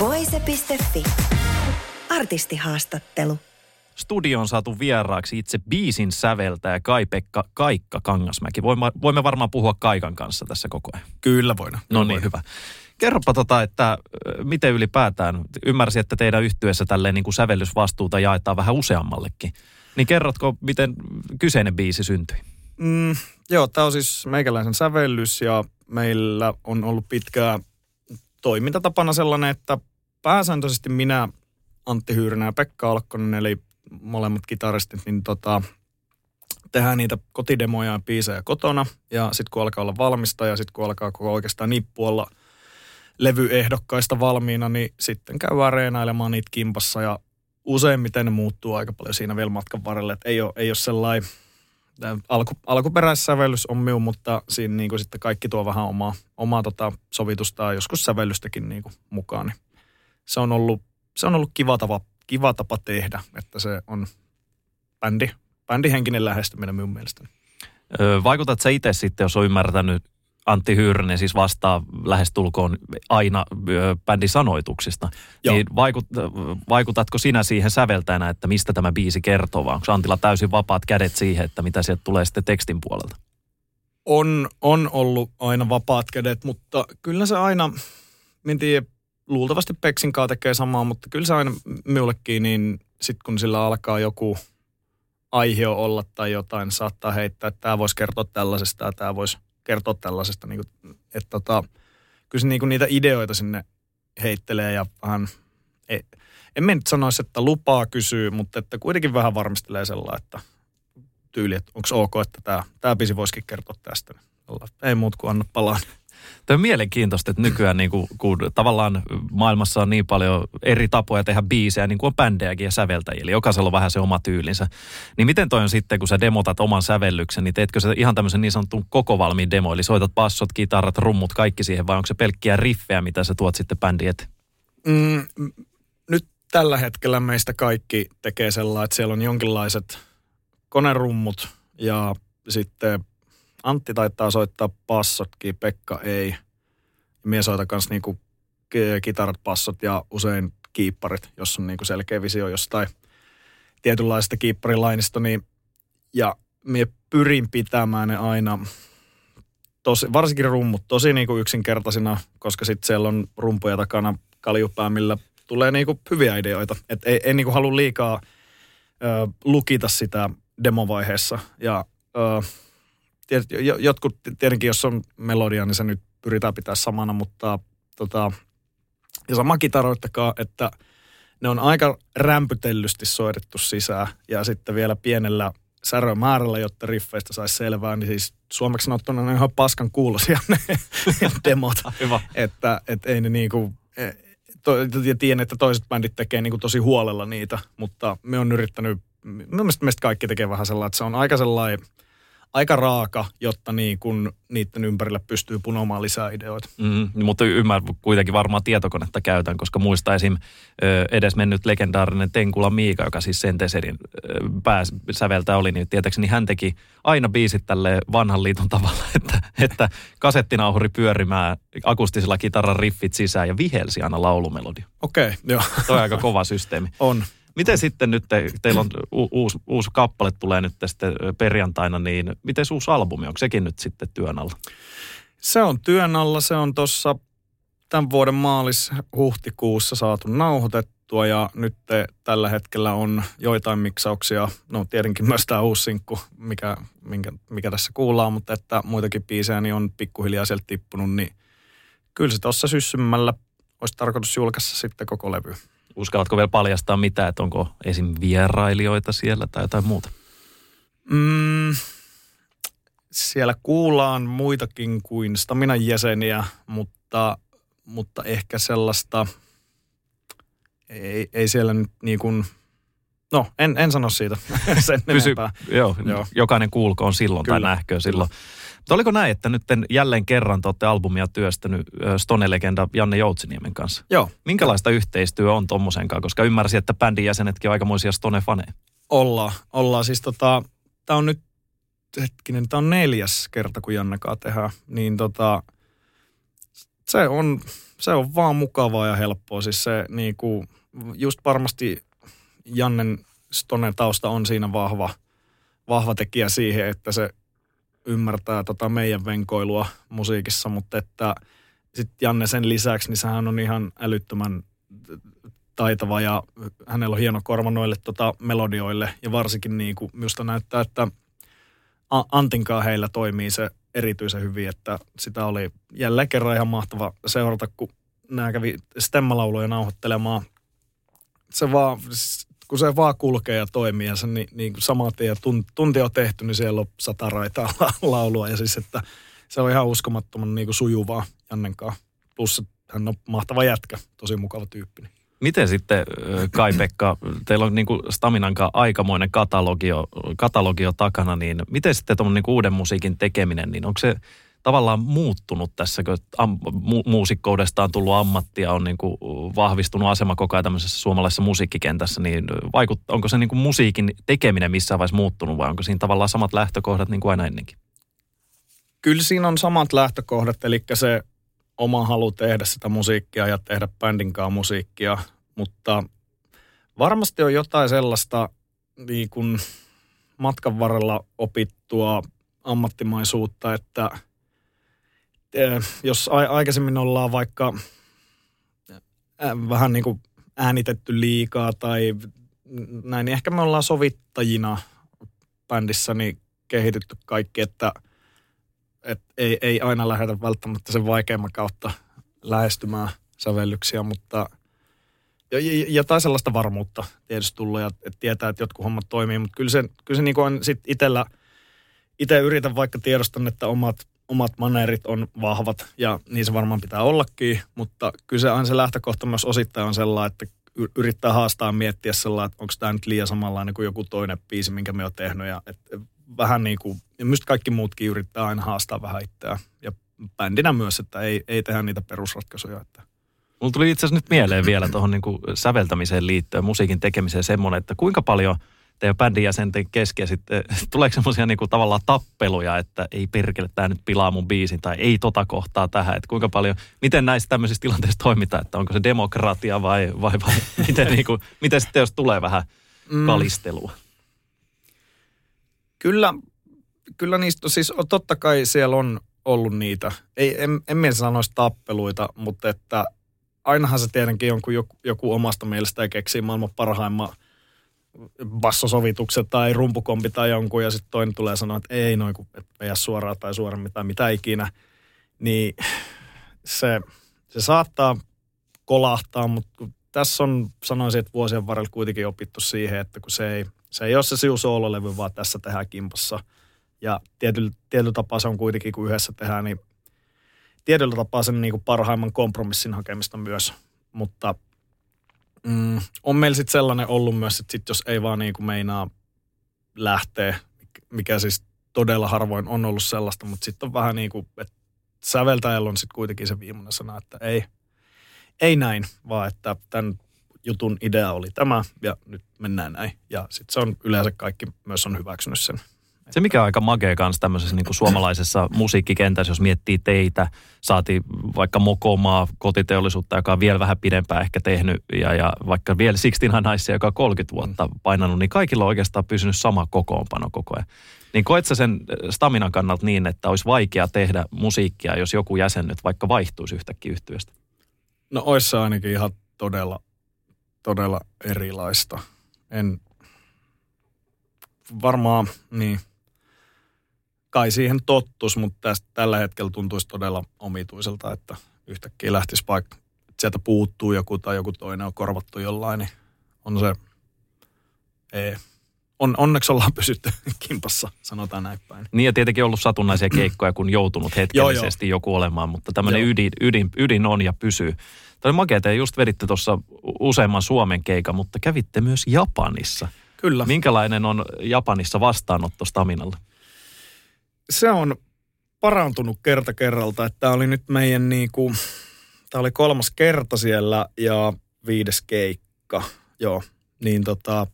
Voise.fi. Artistihaastattelu. Studioon saatu vieraaksi itse biisin säveltäjä Kai-Pekka Kaikka Kangasmäki. Voimme, voimme varmaan puhua Kaikan kanssa tässä koko ajan. Kyllä voidaan. No niin, hyvä. Kerropa tota, että miten ylipäätään, ymmärsin, että teidän yhtyessä tälleen niin kuin sävellysvastuuta jaetaan vähän useammallekin. Niin kerrotko, miten kyseinen biisi syntyi? Mm, joo, tämä on siis meikäläisen sävellys ja meillä on ollut pitkää toimintatapana sellainen, että pääsääntöisesti minä, Antti Hyyrynä ja Pekka Alkkonen, eli molemmat kitaristit, niin tota, tehdään niitä kotidemoja ja biisejä kotona. Ja sitten kun alkaa olla valmista ja sitten kun alkaa koko oikeastaan nippu olla levyehdokkaista valmiina, niin sitten käy areenailemaan niitä kimpassa ja useimmiten ne muuttuu aika paljon siinä vielä matkan varrella. Että ei ole, ei ole sellainen, alku, alkuperäissävellys on minun, mutta siinä niin kuin sitten kaikki tuo vähän omaa, omaa tota sovitusta ja joskus sävellystäkin niin kuin mukaan. Niin se on ollut, se on ollut kiva tapa, kiva tapa tehdä, että se on bändi, bändihenkinen lähestyminen minun mielestäni. Vaikutat sä itse sitten, jos on ymmärtänyt, Antti Hyyrinen siis vastaa lähestulkoon aina bändin sanoituksista. Joo. Niin vaikut, vaikutatko sinä siihen säveltäjänä, että mistä tämä biisi kertoo, vai onko Antilla täysin vapaat kädet siihen, että mitä sieltä tulee sitten tekstin puolelta? on, on ollut aina vapaat kädet, mutta kyllä se aina, en tiedä, luultavasti Peksin kanssa tekee samaa, mutta kyllä se aina minullekin, niin sitten kun sillä alkaa joku aihe olla tai jotain, saattaa heittää, että tämä voisi kertoa tällaisesta ja tämä voisi kertoa tällaisesta. Niin kuin, että tota, kyllä se niin kuin niitä ideoita sinne heittelee ja vähän, ei, en mä nyt sanoisi, että lupaa kysyy, mutta että kuitenkin vähän varmistelee sellainen, että tyyli, että onko ok, että tämä, tämä biisi voisikin kertoa tästä. Ei muut kuin anna palaan. Tämä on mielenkiintoista, että nykyään niin kuin, kun tavallaan maailmassa on niin paljon eri tapoja tehdä biisejä, niin kuin on bändejäkin ja säveltäjiä, eli jokaisella on vähän se oma tyylinsä. Niin miten toi on sitten, kun sä demotat oman sävellyksen, niin teetkö sä ihan tämmöisen niin sanotun koko valmiin demo, eli soitat bassot, kitarat, rummut, kaikki siihen, vai onko se pelkkiä riffejä, mitä sä tuot sitten eteen? Mm, nyt tällä hetkellä meistä kaikki tekee sellainen, että siellä on jonkinlaiset konerummut ja sitten Antti taitaa soittaa bassotkin, Pekka ei. Mie soitan kanssa niinku ki- kitarat, bassot ja usein kiipparit, jos on niinku selkeä visio jostain tietynlaisesta kiipparilainista. Niin, ja mie pyrin pitämään ne aina, tosi, varsinkin rummut, tosi niinku yksinkertaisina, koska sitten siellä on rumpuja takana kaljupää, millä tulee niinku hyviä ideoita. Et ei, ei niinku halua liikaa ö, lukita sitä demovaiheessa. Ja ö, jo- jotkut, tietenkin jos on melodia, niin se nyt pyritään pitää samana, mutta tota, ja sama kitaroittakaa, että ne on aika rämpytellysti soitettu sisään ja sitten vielä pienellä särömäärällä, jotta riffeistä saisi selvää, niin siis suomeksi sanottuna ne on ihan paskan kuulosia ne demot. Hyvä. Että et ei ne niinku, e, to, ja tiedän, että toiset bändit tekee niinku tosi huolella niitä, mutta me on yrittänyt, mun mielestä meistä kaikki tekee vähän sellainen, että se on aika sellainen, aika raaka, jotta niin kun niiden ympärillä pystyy punomaan lisää ideoita. Mm, mutta ymmärrän kuitenkin varmaan tietokonetta käytän, koska muista esim. edes mennyt legendaarinen Tenkula Miika, joka siis Senteserin pääsäveltä oli, niin tietääkseni hän teki aina biisit tälle vanhan liiton tavalla, että, että kasettinauhuri pyörimään akustisella kitaran riffit sisään ja vihelsi aina laulumelodia. Okei, okay, joo. On aika kova systeemi. On. Miten sitten nyt, te, teillä on u, uusi, uusi kappale tulee nyt sitten perjantaina, niin miten uusi albumi, onko sekin nyt sitten työn alla? Se on työn alla, se on tuossa tämän vuoden maalis-huhtikuussa saatu nauhoitettua ja nyt tällä hetkellä on joitain miksauksia, no tietenkin myös tämä uusi sinkku, mikä, minkä, mikä tässä kuullaan, mutta että muitakin biisejä niin on pikkuhiljaa sieltä tippunut, niin kyllä se tuossa syssymällä olisi tarkoitus julkaista sitten koko levy. Uskallatko vielä paljastaa mitä, että onko esim. vierailijoita siellä tai jotain muuta? Mm, siellä kuullaan muitakin kuin Staminan jäseniä, mutta mutta ehkä sellaista, ei, ei siellä nyt niin kuin, no en, en sano siitä sen Pysy, joo, Joo. jokainen kuulkoon silloin Kyllä. tai nähköön silloin. Mutta oliko näin, että nyt jälleen kerran te olette albumia työstänyt Stone-legenda Janne Joutsiniemen kanssa? Joo, Minkälaista yhteistyö on tommosen kanssa? Koska ymmärsin, että bändin jäsenetkin on aikamoisia Stone-faneja. ollaan. Ollaan siis tota, tää on nyt, hetkinen, tää on neljäs kerta, kun Jannekaa tehdään. Niin tota, se on, se on vaan mukavaa ja helppoa. Siis se niinku, just varmasti Jannen Stonen tausta on siinä vahva, vahva tekijä siihen, että se ymmärtää tota meidän venkoilua musiikissa, mutta että sitten Janne sen lisäksi, niin sehän on ihan älyttömän taitava ja hänellä on hieno korva noille tota melodioille ja varsinkin niin kuin minusta näyttää, että Antinkaan heillä toimii se erityisen hyvin, että sitä oli jälleen kerran ihan mahtava seurata, kun nämä kävi stemmalauluja nauhoittelemaan. Se vaan, kun se vaan kulkee ja toimii ja se niin, niin kuin saman tien tun, tunti on tehty, niin siellä on sata raitaa laulua ja siis, että se on ihan uskomattoman niin kuin sujuvaa Jannenkaan. Plus hän on mahtava jätkä, tosi mukava tyyppi. Miten sitten, Kai-Pekka, teillä on niinku Staminankaan aikamoinen katalogio, katalogio takana, niin miten sitten tuommoinen niinku uuden musiikin tekeminen, niin onko se tavallaan muuttunut tässä, kun am, mu, muusikkoudesta on tullut ammattia, on niinku vahvistunut asema koko ajan tämmöisessä suomalaisessa musiikkikentässä, niin vaikut, onko se niinku musiikin tekeminen missään vaiheessa muuttunut vai onko siinä tavallaan samat lähtökohdat niin kuin aina ennenkin? Kyllä siinä on samat lähtökohdat, eli se oma halu tehdä sitä musiikkia ja tehdä bändin kanssa musiikkia, mutta varmasti on jotain sellaista niin kuin matkan varrella opittua ammattimaisuutta, että jos a- aikaisemmin ollaan vaikka äh, vähän niin kuin äänitetty liikaa tai näin, niin ehkä me ollaan sovittajina bändissä niin kehitytty kaikki, että et ei, ei aina lähdetä välttämättä sen vaikeimman kautta lähestymään sävellyksiä, mutta ja, sellaista varmuutta tietysti tullut ja että tietää, että jotkut hommat toimii, mutta kyllä se, kyllä se niin on sit itsellä, itse yritän vaikka tiedostan, että omat, omat maneerit on vahvat ja niin se varmaan pitää ollakin, mutta kyllä se aina se lähtökohta myös osittain on sellainen, että yrittää haastaa miettiä sellainen, että onko tämä nyt liian samanlainen kuin joku toinen biisi, minkä me on tehnyt ja että vähän niin kuin, ja myös kaikki muutkin yrittää aina haastaa vähän itseään. Ja bändinä myös, että ei, ei tehdä niitä perusratkaisuja. Että. Mulla tuli itse asiassa nyt mieleen vielä tuohon niin säveltämiseen liittyen, musiikin tekemiseen semmoinen, että kuinka paljon teidän bändin jäsenten kesken sitten, tuleeko semmoisia niin tavallaan tappeluja, että ei perkele, tämä nyt pilaa mun biisin tai ei tota kohtaa tähän, että kuinka paljon, miten näissä tämmöisissä tilanteissa toimitaan, että onko se demokratia vai, vai, vai miten, niin kuin, miten sitten jos tulee vähän kalistelua? Kyllä, kyllä niistä, siis totta kai siellä on ollut niitä. Ei, en, en minä sanoisi tappeluita, mutta että ainahan se tietenkin on, kun joku, joku omasta mielestä keksii maailman parhaimman bassosovituksen tai rumpukompi tai jonkun, ja sitten toinen tulee sanoa, että ei noin, kun et vedä suoraan tai suoremmin tai mitä ikinä, niin se, se saattaa kolahtaa, mutta tässä on, sanoisin, että vuosien varrella kuitenkin opittu siihen, että kun se ei, se ei ole se siu soololevy, vaan tässä tehdään kimpassa. Ja tietyllä, tietyllä tapaa se on kuitenkin, kun yhdessä tehdään, niin tietyllä tapaa sen niin kuin parhaimman kompromissin hakemista myös. Mutta mm, on meillä sitten sellainen ollut myös, että sit jos ei vaan niin kuin meinaa lähteä, mikä siis todella harvoin on ollut sellaista, mutta sitten on vähän niin kuin, että säveltäjällä on sitten kuitenkin se viimeinen sana, että ei, ei näin, vaan että tämän jutun idea oli tämä ja nyt mennään näin. Ja sitten se on yleensä kaikki myös on hyväksynyt sen. Se mikä on aika magea kanssa tämmöisessä niin kuin suomalaisessa musiikkikentässä, jos miettii teitä, saati vaikka Mokomaa kotiteollisuutta, joka on vielä vähän pidempään ehkä tehnyt, ja, ja vaikka vielä Sixteen Naisia, joka on 30 vuotta painanut, niin kaikilla on oikeastaan pysynyt sama kokoonpano koko ajan. Niin koet sä sen staminan kannalta niin, että olisi vaikea tehdä musiikkia, jos joku jäsen nyt vaikka vaihtuisi yhtäkkiä yhtyöstä? No ois se ainakin ihan todella, todella erilaista. En varmaan, niin, kai siihen tottus, mutta tästä, tällä hetkellä tuntuisi todella omituiselta, että yhtäkkiä lähtisi vaikka, että sieltä puuttuu joku tai joku toinen on korvattu jollain, niin on se, ei, on, onneksi ollaan pysytty kimpassa, sanotaan näin päin. Niin ja tietenkin ollut satunnaisia keikkoja, kun joutunut hetkellisesti joo, joo. joku olemaan, mutta tämmöinen ydin, ydin, ydin on ja pysyy. Tämä makea, te just veditte tuossa useamman Suomen keikan, mutta kävitte myös Japanissa. Kyllä. Minkälainen on Japanissa vastaanotto Staminalle? Se on parantunut kerta kerralta, että tämä oli nyt meidän niinku, tämä oli kolmas kerta siellä ja viides keikka, joo. Niin tota,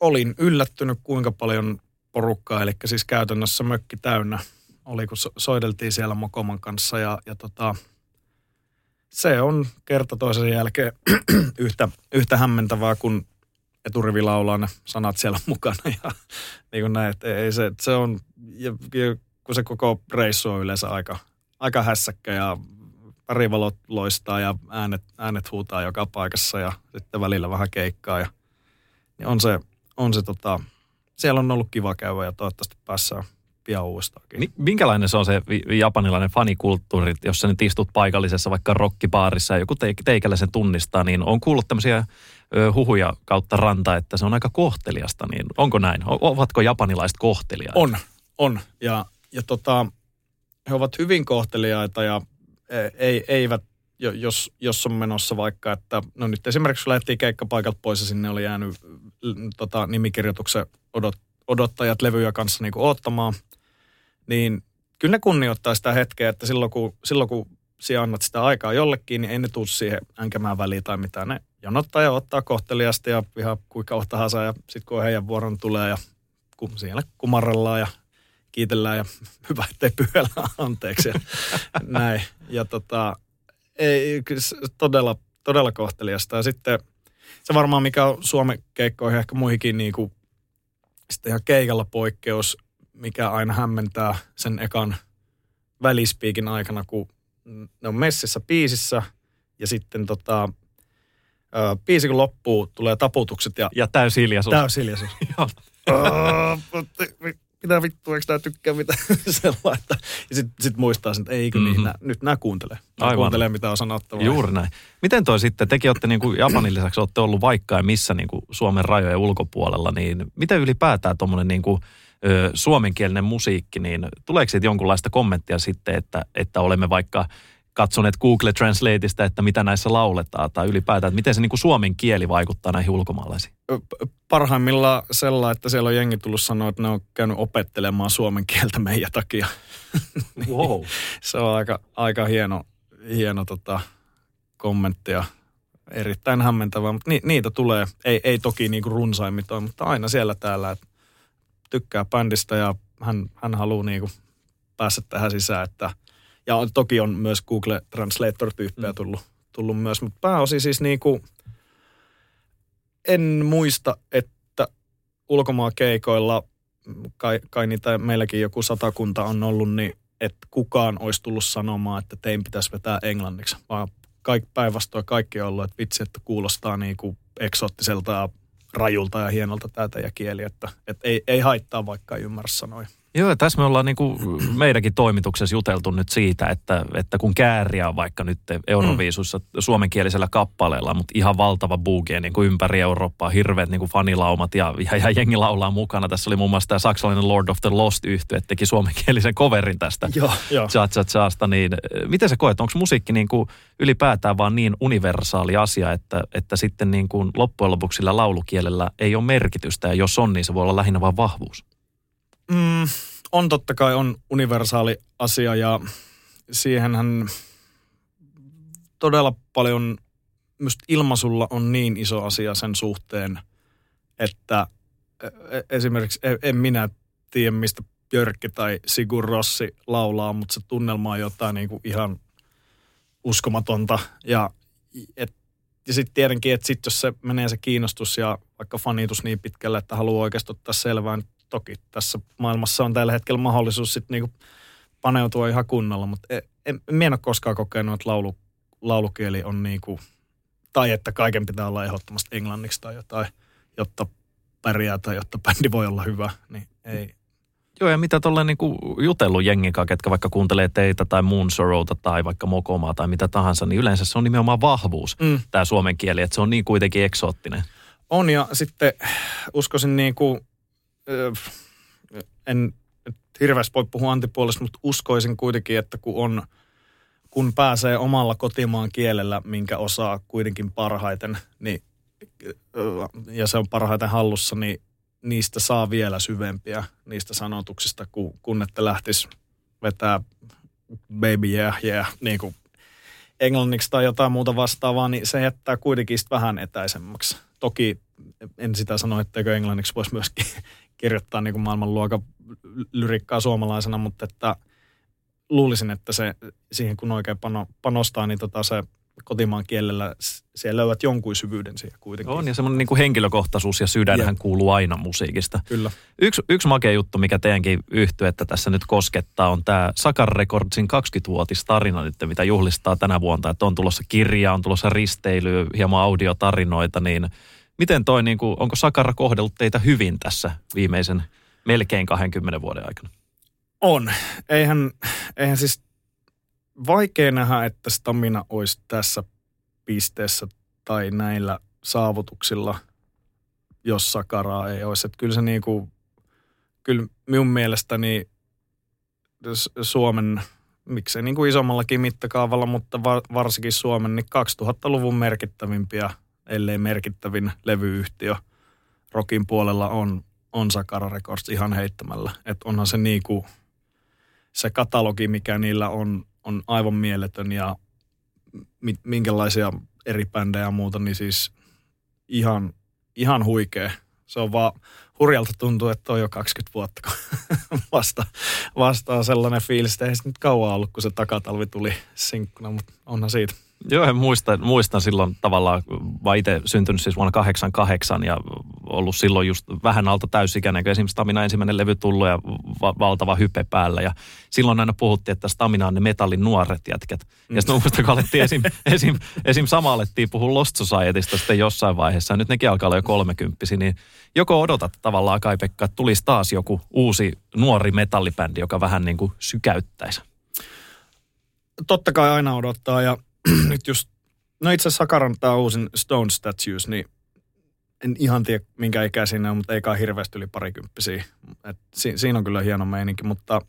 olin yllättynyt kuinka paljon porukkaa, eli siis käytännössä mökki täynnä oli, kun soideltiin siellä Mokoman kanssa ja, ja tota, se on kerta toisen jälkeen yhtä, yhtä hämmentävää, kun eturivi laulaa ne sanat siellä mukana ja niin kuin näin, että ei se, se on, ja, ja kun se koko reissu on yleensä aika, aika hässäkkä ja värivalot loistaa ja äänet, äänet huutaa joka paikassa ja sitten välillä vähän keikkaa ja niin on se, on se tota, siellä on ollut kiva käydä ja toivottavasti päässään pian uudestaankin. Minkälainen se on se japanilainen fanikulttuuri, jos sä nyt istut paikallisessa vaikka rockibaarissa ja joku teikällä sen tunnistaa, niin on kuullut tämmöisiä huhuja kautta ranta, että se on aika kohteliasta, niin onko näin? Ovatko japanilaiset kohteliaita? On, on. Ja, ja tota, he ovat hyvin kohteliaita ja e, ei, eivät, jos, jos on menossa vaikka, että no nyt esimerkiksi kun lähdettiin keikkapaikalta pois ja sinne oli jäänyt tota, nimikirjoituksen odot, odottajat levyjä kanssa niin odottamaan, niin kyllä ne kunnioittaa sitä hetkeä, että silloin kun, silloin kun sinä annat sitä aikaa jollekin, niin ei ne tule siihen änkämään väliin tai mitään. Ne jonottaa ja ottaa kohteliasti ja ihan kuinka tahansa ja sitten kun heidän vuoron tulee ja kun siellä kumarrellaan ja kiitellään ja hyvä, ettei pyhällä anteeksi ja näin. Ja tota, ei, todella, todella kohteliasta. Ja sitten se varmaan mikä on Suomen keikkoihin ehkä muihinkin niin kuin, sitten ihan keikalla poikkeus, mikä aina hämmentää sen ekan välispiikin aikana, kun ne on messissä piisissä ja sitten tota, biisi kun loppuu, tulee taputukset ja... Ja täysiljaisuus. Täysiljaisuus. mitä vittu, eikö nää tykkää mitä sellaista. Ja sitten sit muistaa sen, että eikö mm-hmm. niin, nyt nämä kuuntelee. Nää Aivan. kuuntelee, mitä on sanottavaa. Juuri näin. Miten toi sitten, tekin olette niin kuin Japanin lisäksi, olette ollut vaikka ja missä niin kuin Suomen rajojen ulkopuolella, niin miten ylipäätään tuommoinen niin kuin, suomenkielinen musiikki, niin tuleeko siitä jonkunlaista kommenttia sitten, että, että olemme vaikka katsoneet Google Translateista, että mitä näissä lauletaan tai ylipäätään, että miten se niin kuin suomen kieli vaikuttaa näihin ulkomaalaisiin? Parhaimmillaan sellainen, että siellä on jengi tullut sanoa, että ne on käynyt opettelemaan suomen kieltä meidän takia. Wow. se on aika, aika hieno, hieno tota, kommentti ja erittäin hämmentävää, mutta ni, niitä tulee, ei, ei toki niin kuin runsaimmitoin, mutta aina siellä täällä, että tykkää bändistä ja hän, hän haluaa niin kuin päästä tähän sisään, että – ja toki on myös Google Translator-tyyppejä mm. tullut, tullut myös, mutta pääosin siis niin kuin, en muista, että ulkomaan keikoilla, kai, kai niitä meilläkin joku satakunta on ollut, niin että kukaan olisi tullut sanomaan, että tein pitäisi vetää englanniksi, vaan kaik, päinvastoin kaikki on ollut, että vitsi, että kuulostaa niin kuin eksoottiselta ja rajulta ja hienolta tätä ja kieli, että, että ei, ei haittaa vaikka ei ymmärrä sanoja. Joo, tässä me ollaan niin kuin meidänkin toimituksessa juteltu nyt siitä, että, että kun kääriä on vaikka nyt Euroviisussa mm. suomenkielisellä kappaleella, mutta ihan valtava buugie niin kuin ympäri Eurooppaa, hirveät niin kuin fanilaumat ja, ja, ja jengi laulaa mukana. Tässä oli muun muassa tämä saksalainen Lord of the Lost yhtye, teki suomenkielisen coverin tästä joo, joo. Cha Cha Chasta. Niin, miten sä koet, onko musiikki niin kuin ylipäätään vaan niin universaali asia, että, että sitten niin kuin loppujen lopuksi sillä laulukielellä ei ole merkitystä ja jos on, niin se voi olla lähinnä vain vahvuus? Mm, on totta kai on universaali asia ja siihenhän todella paljon myös ilmaisulla on niin iso asia sen suhteen, että e, e, esimerkiksi e, en minä tiedä, mistä Björkki tai Sigur Rossi laulaa, mutta se tunnelma on jotain niin kuin ihan uskomatonta. Ja, ja sitten tietenkin, että sit jos se menee se kiinnostus ja vaikka fanitus niin pitkälle, että haluaa oikeasti ottaa selvää, niin toki tässä maailmassa on tällä hetkellä mahdollisuus sitten niinku paneutua ihan kunnolla, mutta en, en, en ole koskaan kokenut, että laulu, laulukieli on niinku, tai että kaiken pitää olla ehdottomasti englanniksi tai jotain, jotta pärjää tai jotta bändi voi olla hyvä, niin ei. Joo, ja mitä tuolla niinku jutellut jengin kanssa, ketkä vaikka kuuntelee teitä tai Sorrowta tai vaikka Mokomaa tai mitä tahansa, niin yleensä se on nimenomaan vahvuus, mm. tämä suomen kieli, että se on niin kuitenkin eksoottinen. On ja sitten uskoisin niin kuin, en hirveästi voi puhua antipuolesta, mutta uskoisin kuitenkin, että kun on kun pääsee omalla kotimaan kielellä, minkä osaa kuitenkin parhaiten, niin, ja se on parhaiten hallussa, niin niistä saa vielä syvempiä niistä sanotuksista, kun, kun että lähtisi vetää baby yeah, yeah, niin kuin englanniksi tai jotain muuta vastaavaa, niin se jättää kuitenkin vähän etäisemmäksi. Toki en sitä sano, etteikö englanniksi voisi myöskin kirjoittaa niin kuin maailmanluokan lyrikkaa suomalaisena, mutta että luulisin, että se siihen kun oikein pano, panostaa, niin tota se kotimaan kielellä, siellä löydät jonkun syvyyden siihen kuitenkin. On, ja semmoinen niin kuin henkilökohtaisuus ja sydänhän yeah. kuuluu aina musiikista. Kyllä. Yksi, yksi makea juttu, mikä teidänkin että tässä nyt koskettaa, on tämä Sakar Recordsin 20-vuotistarina nyt, mitä juhlistaa tänä vuonna. Että on tulossa kirja, on tulossa risteily, hieman audiotarinoita, niin miten toi, niin kuin, onko Sakara kohdellut teitä hyvin tässä viimeisen melkein 20 vuoden aikana? On. Eihän, eihän siis vaikea nähdä, että stamina olisi tässä pisteessä tai näillä saavutuksilla, jos Sakaraa ei olisi. Että kyllä se niin kuin, kyllä minun mielestäni Suomen, miksei niin kuin isommallakin mittakaavalla, mutta varsinkin Suomen, niin 2000-luvun merkittävimpiä, ellei merkittävin levyyhtiö rokin puolella on, on Sakara Records ihan heittämällä. Että onhan se niin kuin, se katalogi, mikä niillä on, on aivan mieletön ja minkälaisia eri bändejä ja muuta, niin siis ihan, ihan huikea. Se on vaan hurjalta tuntuu, että on jo 20 vuotta, kun vasta, vasta on sellainen fiilis, että ei se nyt kauan ollut, kun se takatalvi tuli sinkkuna, mutta onhan siitä. Joo, muistan, muistan silloin tavallaan, mä itse syntynyt siis vuonna 88 ja ollut silloin just vähän alta täysikäinen, kun esimerkiksi Stamina ensimmäinen levy tullut ja va- valtava hype päällä. Ja silloin aina puhuttiin, että Stamina on ne metallin nuoret jätkät. Mm. Ja sitten muistan, kun alettiin esim, esim, esim sama alettiin puhua Lost Societysta sitten jossain vaiheessa. Ja nyt nekin alkaa olla jo kolmekymppisiä, niin joko odotat tavallaan Kai Pekka, että tulisi taas joku uusi nuori metallibändi, joka vähän niin kuin sykäyttäisi? Totta kai aina odottaa ja nyt just, no itse asiassa Sakaran tämä uusin Stone Statues, niin en ihan tiedä minkä ikä siinä on, mutta ei kai hirveästi yli parikymppisiä. Et si, siinä on kyllä hieno meininki, mutta...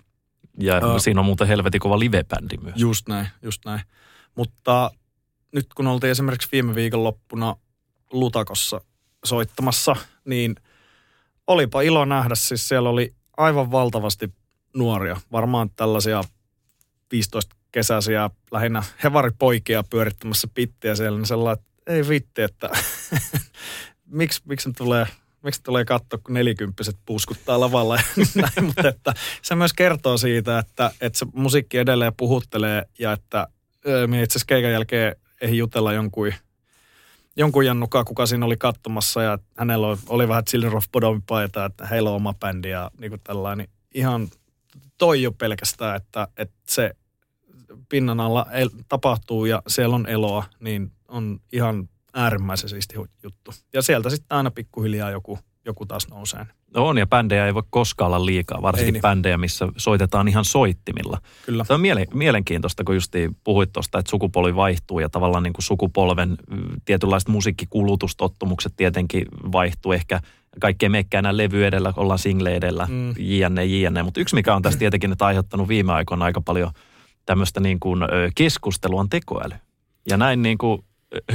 Ja uh, siinä on muuten helvetin kova live-bändi myös. Just näin, just näin. Mutta nyt kun oltiin esimerkiksi viime viikonloppuna Lutakossa soittamassa, niin olipa ilo nähdä, siis siellä oli aivan valtavasti nuoria, varmaan tällaisia 15 kesäisiä lähinnä hevaripoikia pyörittämässä pittiä siellä, niin sellainen, että ei vitti, että miksi, miksi tulee miksi tulee katsoa, kun nelikymppiset puuskuttaa lavalla näin, mutta että se myös kertoo siitä, että, että se musiikki edelleen puhuttelee ja että me itse asiassa keikan jälkeen ei jutella jonkun, jonkun jannukaa, kuka siinä oli katsomassa ja hänellä oli, oli vähän Children of Bodomin paita, että heillä on oma bändi ja niin kuin tällainen. Ihan toi jo pelkästään, että, että se pinnan alla el- tapahtuu ja siellä on eloa, niin on ihan äärimmäisen siisti juttu. Ja sieltä sitten aina pikkuhiljaa joku, joku taas nousee. No on, ja bändejä ei voi koskaan olla liikaa, varsinkin niin. bändejä, missä soitetaan ihan soittimilla. Kyllä. Se on miele- mielenkiintoista, kun just puhuit tuosta, että sukupolvi vaihtuu ja tavallaan niin kuin sukupolven tietynlaiset musiikkikulutustottumukset tietenkin vaihtuu. Ehkä kaikkea meikkää enää levy edellä, ollaan single edellä, mm. jne, jne. Mutta yksi mikä on tässä tietenkin, että aiheuttanut viime aikoina aika paljon – tämmöistä niin kuin keskustelua on tekoäly. Ja näin niin kuin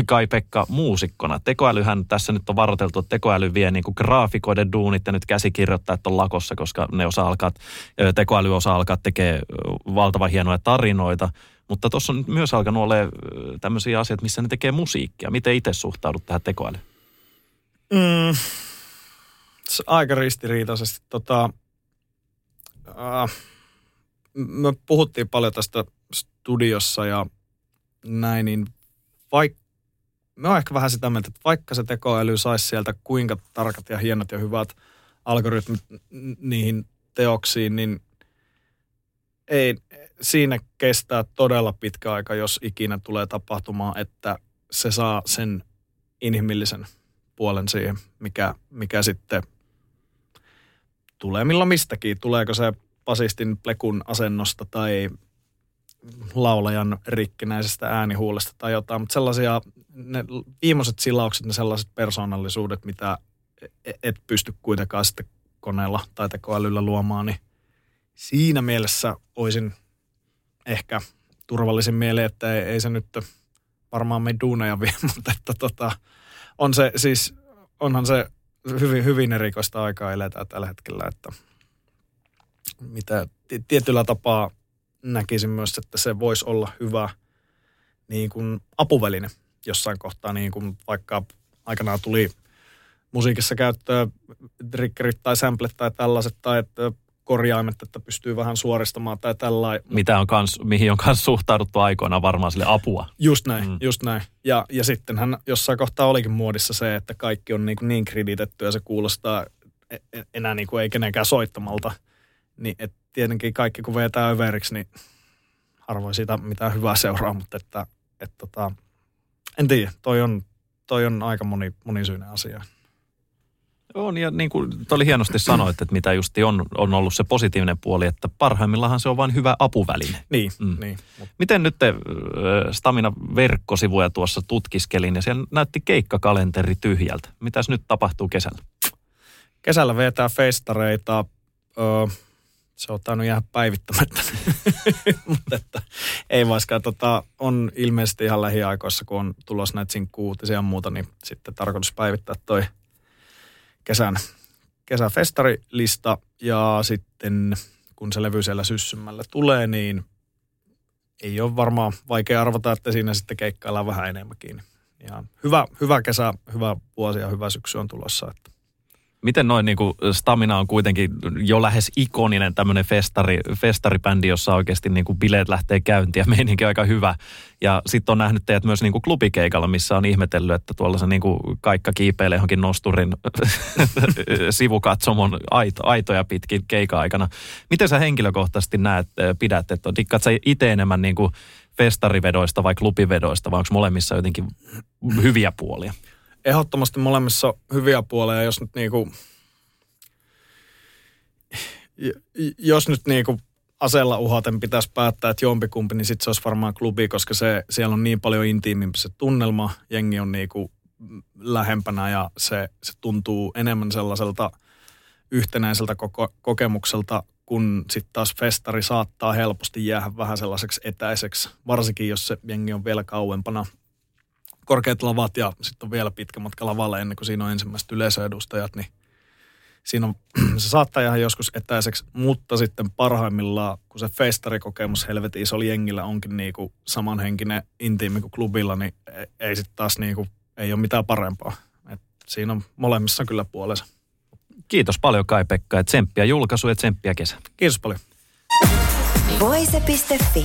Kai-Pekka muusikkona. Tekoälyhän tässä nyt on varoiteltu, että tekoäly vie niin kuin graafikoiden duunit ja nyt käsikirjoittajat on lakossa, koska ne osa alkaa, tekoäly osa alkaa tekee valtavan hienoja tarinoita. Mutta tuossa on myös alkanut olla tämmöisiä asioita, missä ne tekee musiikkia. Miten itse suhtaudut tähän tekoälyyn? Mm, aika ristiriitaisesti. Tota, äh, me puhuttiin paljon tästä studiossa ja näin, niin vaikka me on ehkä vähän sitä mieltä, että vaikka se tekoäly saisi sieltä kuinka tarkat ja hienot ja hyvät algoritmit niihin teoksiin, niin ei, siinä kestää todella pitkä aika, jos ikinä tulee tapahtumaan, että se saa sen inhimillisen puolen siihen, mikä, mikä sitten tulee milloin mistäkin. Tuleeko se basistin plekun asennosta tai laulajan rikkinäisestä äänihuulesta tai jotain, mutta sellaisia ne viimeiset silaukset, ne sellaiset persoonallisuudet, mitä e- et pysty kuitenkaan sitten koneella tai tekoälyllä luomaan, niin siinä mielessä olisin ehkä turvallisin mieleen, että ei, ei se nyt varmaan me duuneja vie, mutta että tota, on se siis, onhan se hyvin, hyvin erikoista aikaa eletään tällä hetkellä, että mitä tietyllä tapaa näkisin myös, että se voisi olla hyvä niin kuin apuväline jossain kohtaa, niin kuin vaikka aikanaan tuli musiikissa käyttöön triggerit tai samplet tai tällaiset, tai että korjaimet, että pystyy vähän suoristamaan tai tällainen. Mitä on kans, mihin on myös suhtauduttu aikoina varmaan sille apua. Just näin, mm. just näin. Ja, ja sittenhän jossain kohtaa olikin muodissa se, että kaikki on niin, niin kreditetty ja se kuulostaa e, e, enää niin kuin ei kenenkään soittamalta. Niin et tietenkin kaikki kun vetää överiksi, niin harvoin siitä mitään hyvää seuraa, mutta että, että tota, en tiedä, toi on, toi on aika moni, monisyinen asia. On, ja niin kuin oli hienosti sanoit, että mitä justi on, on ollut se positiivinen puoli, että parhaimmillaan se on vain hyvä apuväline. Niin, mm. niin. Miten nyt te Stamina verkkosivuja tuossa tutkiskelin, ja siellä näytti keikkakalenteri tyhjältä. Mitäs nyt tapahtuu kesällä? Kesällä vetää festareita. Öö, se on tainnut jäädä päivittämättä, mutta että ei vaikka tota, on ilmeisesti ihan lähiaikoissa, kun on tulossa näitä sinkkuutisia ja muuta, niin sitten tarkoitus päivittää toi – kesän, kesäfestarilista ja sitten kun se levy siellä syssymällä tulee, niin ei ole varmaan vaikea arvata, että siinä sitten keikkaillaan vähän enemmänkin. Ja hyvä, hyvä kesä, hyvä vuosi ja hyvä syksy on tulossa. Että Miten noin niin kuin Stamina on kuitenkin jo lähes ikoninen tämmöinen festari, festaribändi, jossa oikeasti niin kuin bileet lähtee käyntiin ja meininki aika hyvä. Ja sitten on nähnyt teidät myös niin kuin klubikeikalla, missä on ihmetellyt, että tuolla se niin kuin kaikka kiipeilee johonkin nosturin sivukatsomon aito, aitoja pitkin keika-aikana. Miten sä henkilökohtaisesti näet, pidät, että dikkaat sä itse enemmän niin kuin festarivedoista vai klubivedoista, vai onko molemmissa jotenkin hyviä puolia? Ehdottomasti molemmissa hyviä puolia, jos nyt niinku, jos nyt niinku aseella uhaten pitäisi päättää, että jompikumpi, niin sitten se olisi varmaan klubi, koska se, siellä on niin paljon intiimimpi se tunnelma, jengi on niinku lähempänä ja se, se tuntuu enemmän sellaiselta yhtenäiseltä koko, kokemukselta, kun sitten taas festari saattaa helposti jäädä vähän sellaiseksi etäiseksi, varsinkin jos se jengi on vielä kauempana korkeat lavat ja sitten on vielä pitkä matka lavalle ennen kuin siinä on ensimmäiset yleisöedustajat, niin siinä on, se saattaa jäädä joskus etäiseksi, mutta sitten parhaimmillaan, kun se festarikokemus helvetin iso jengillä onkin niinku samanhenkinen intiimi kuin klubilla, niin e, ei sitten taas niinku, ei ole mitään parempaa. Et siinä on molemmissa kyllä puolensa. Kiitos paljon Kai-Pekka ja tsemppiä julkaisu ja tsemppiä kesä. Kiitos paljon. Voise.fi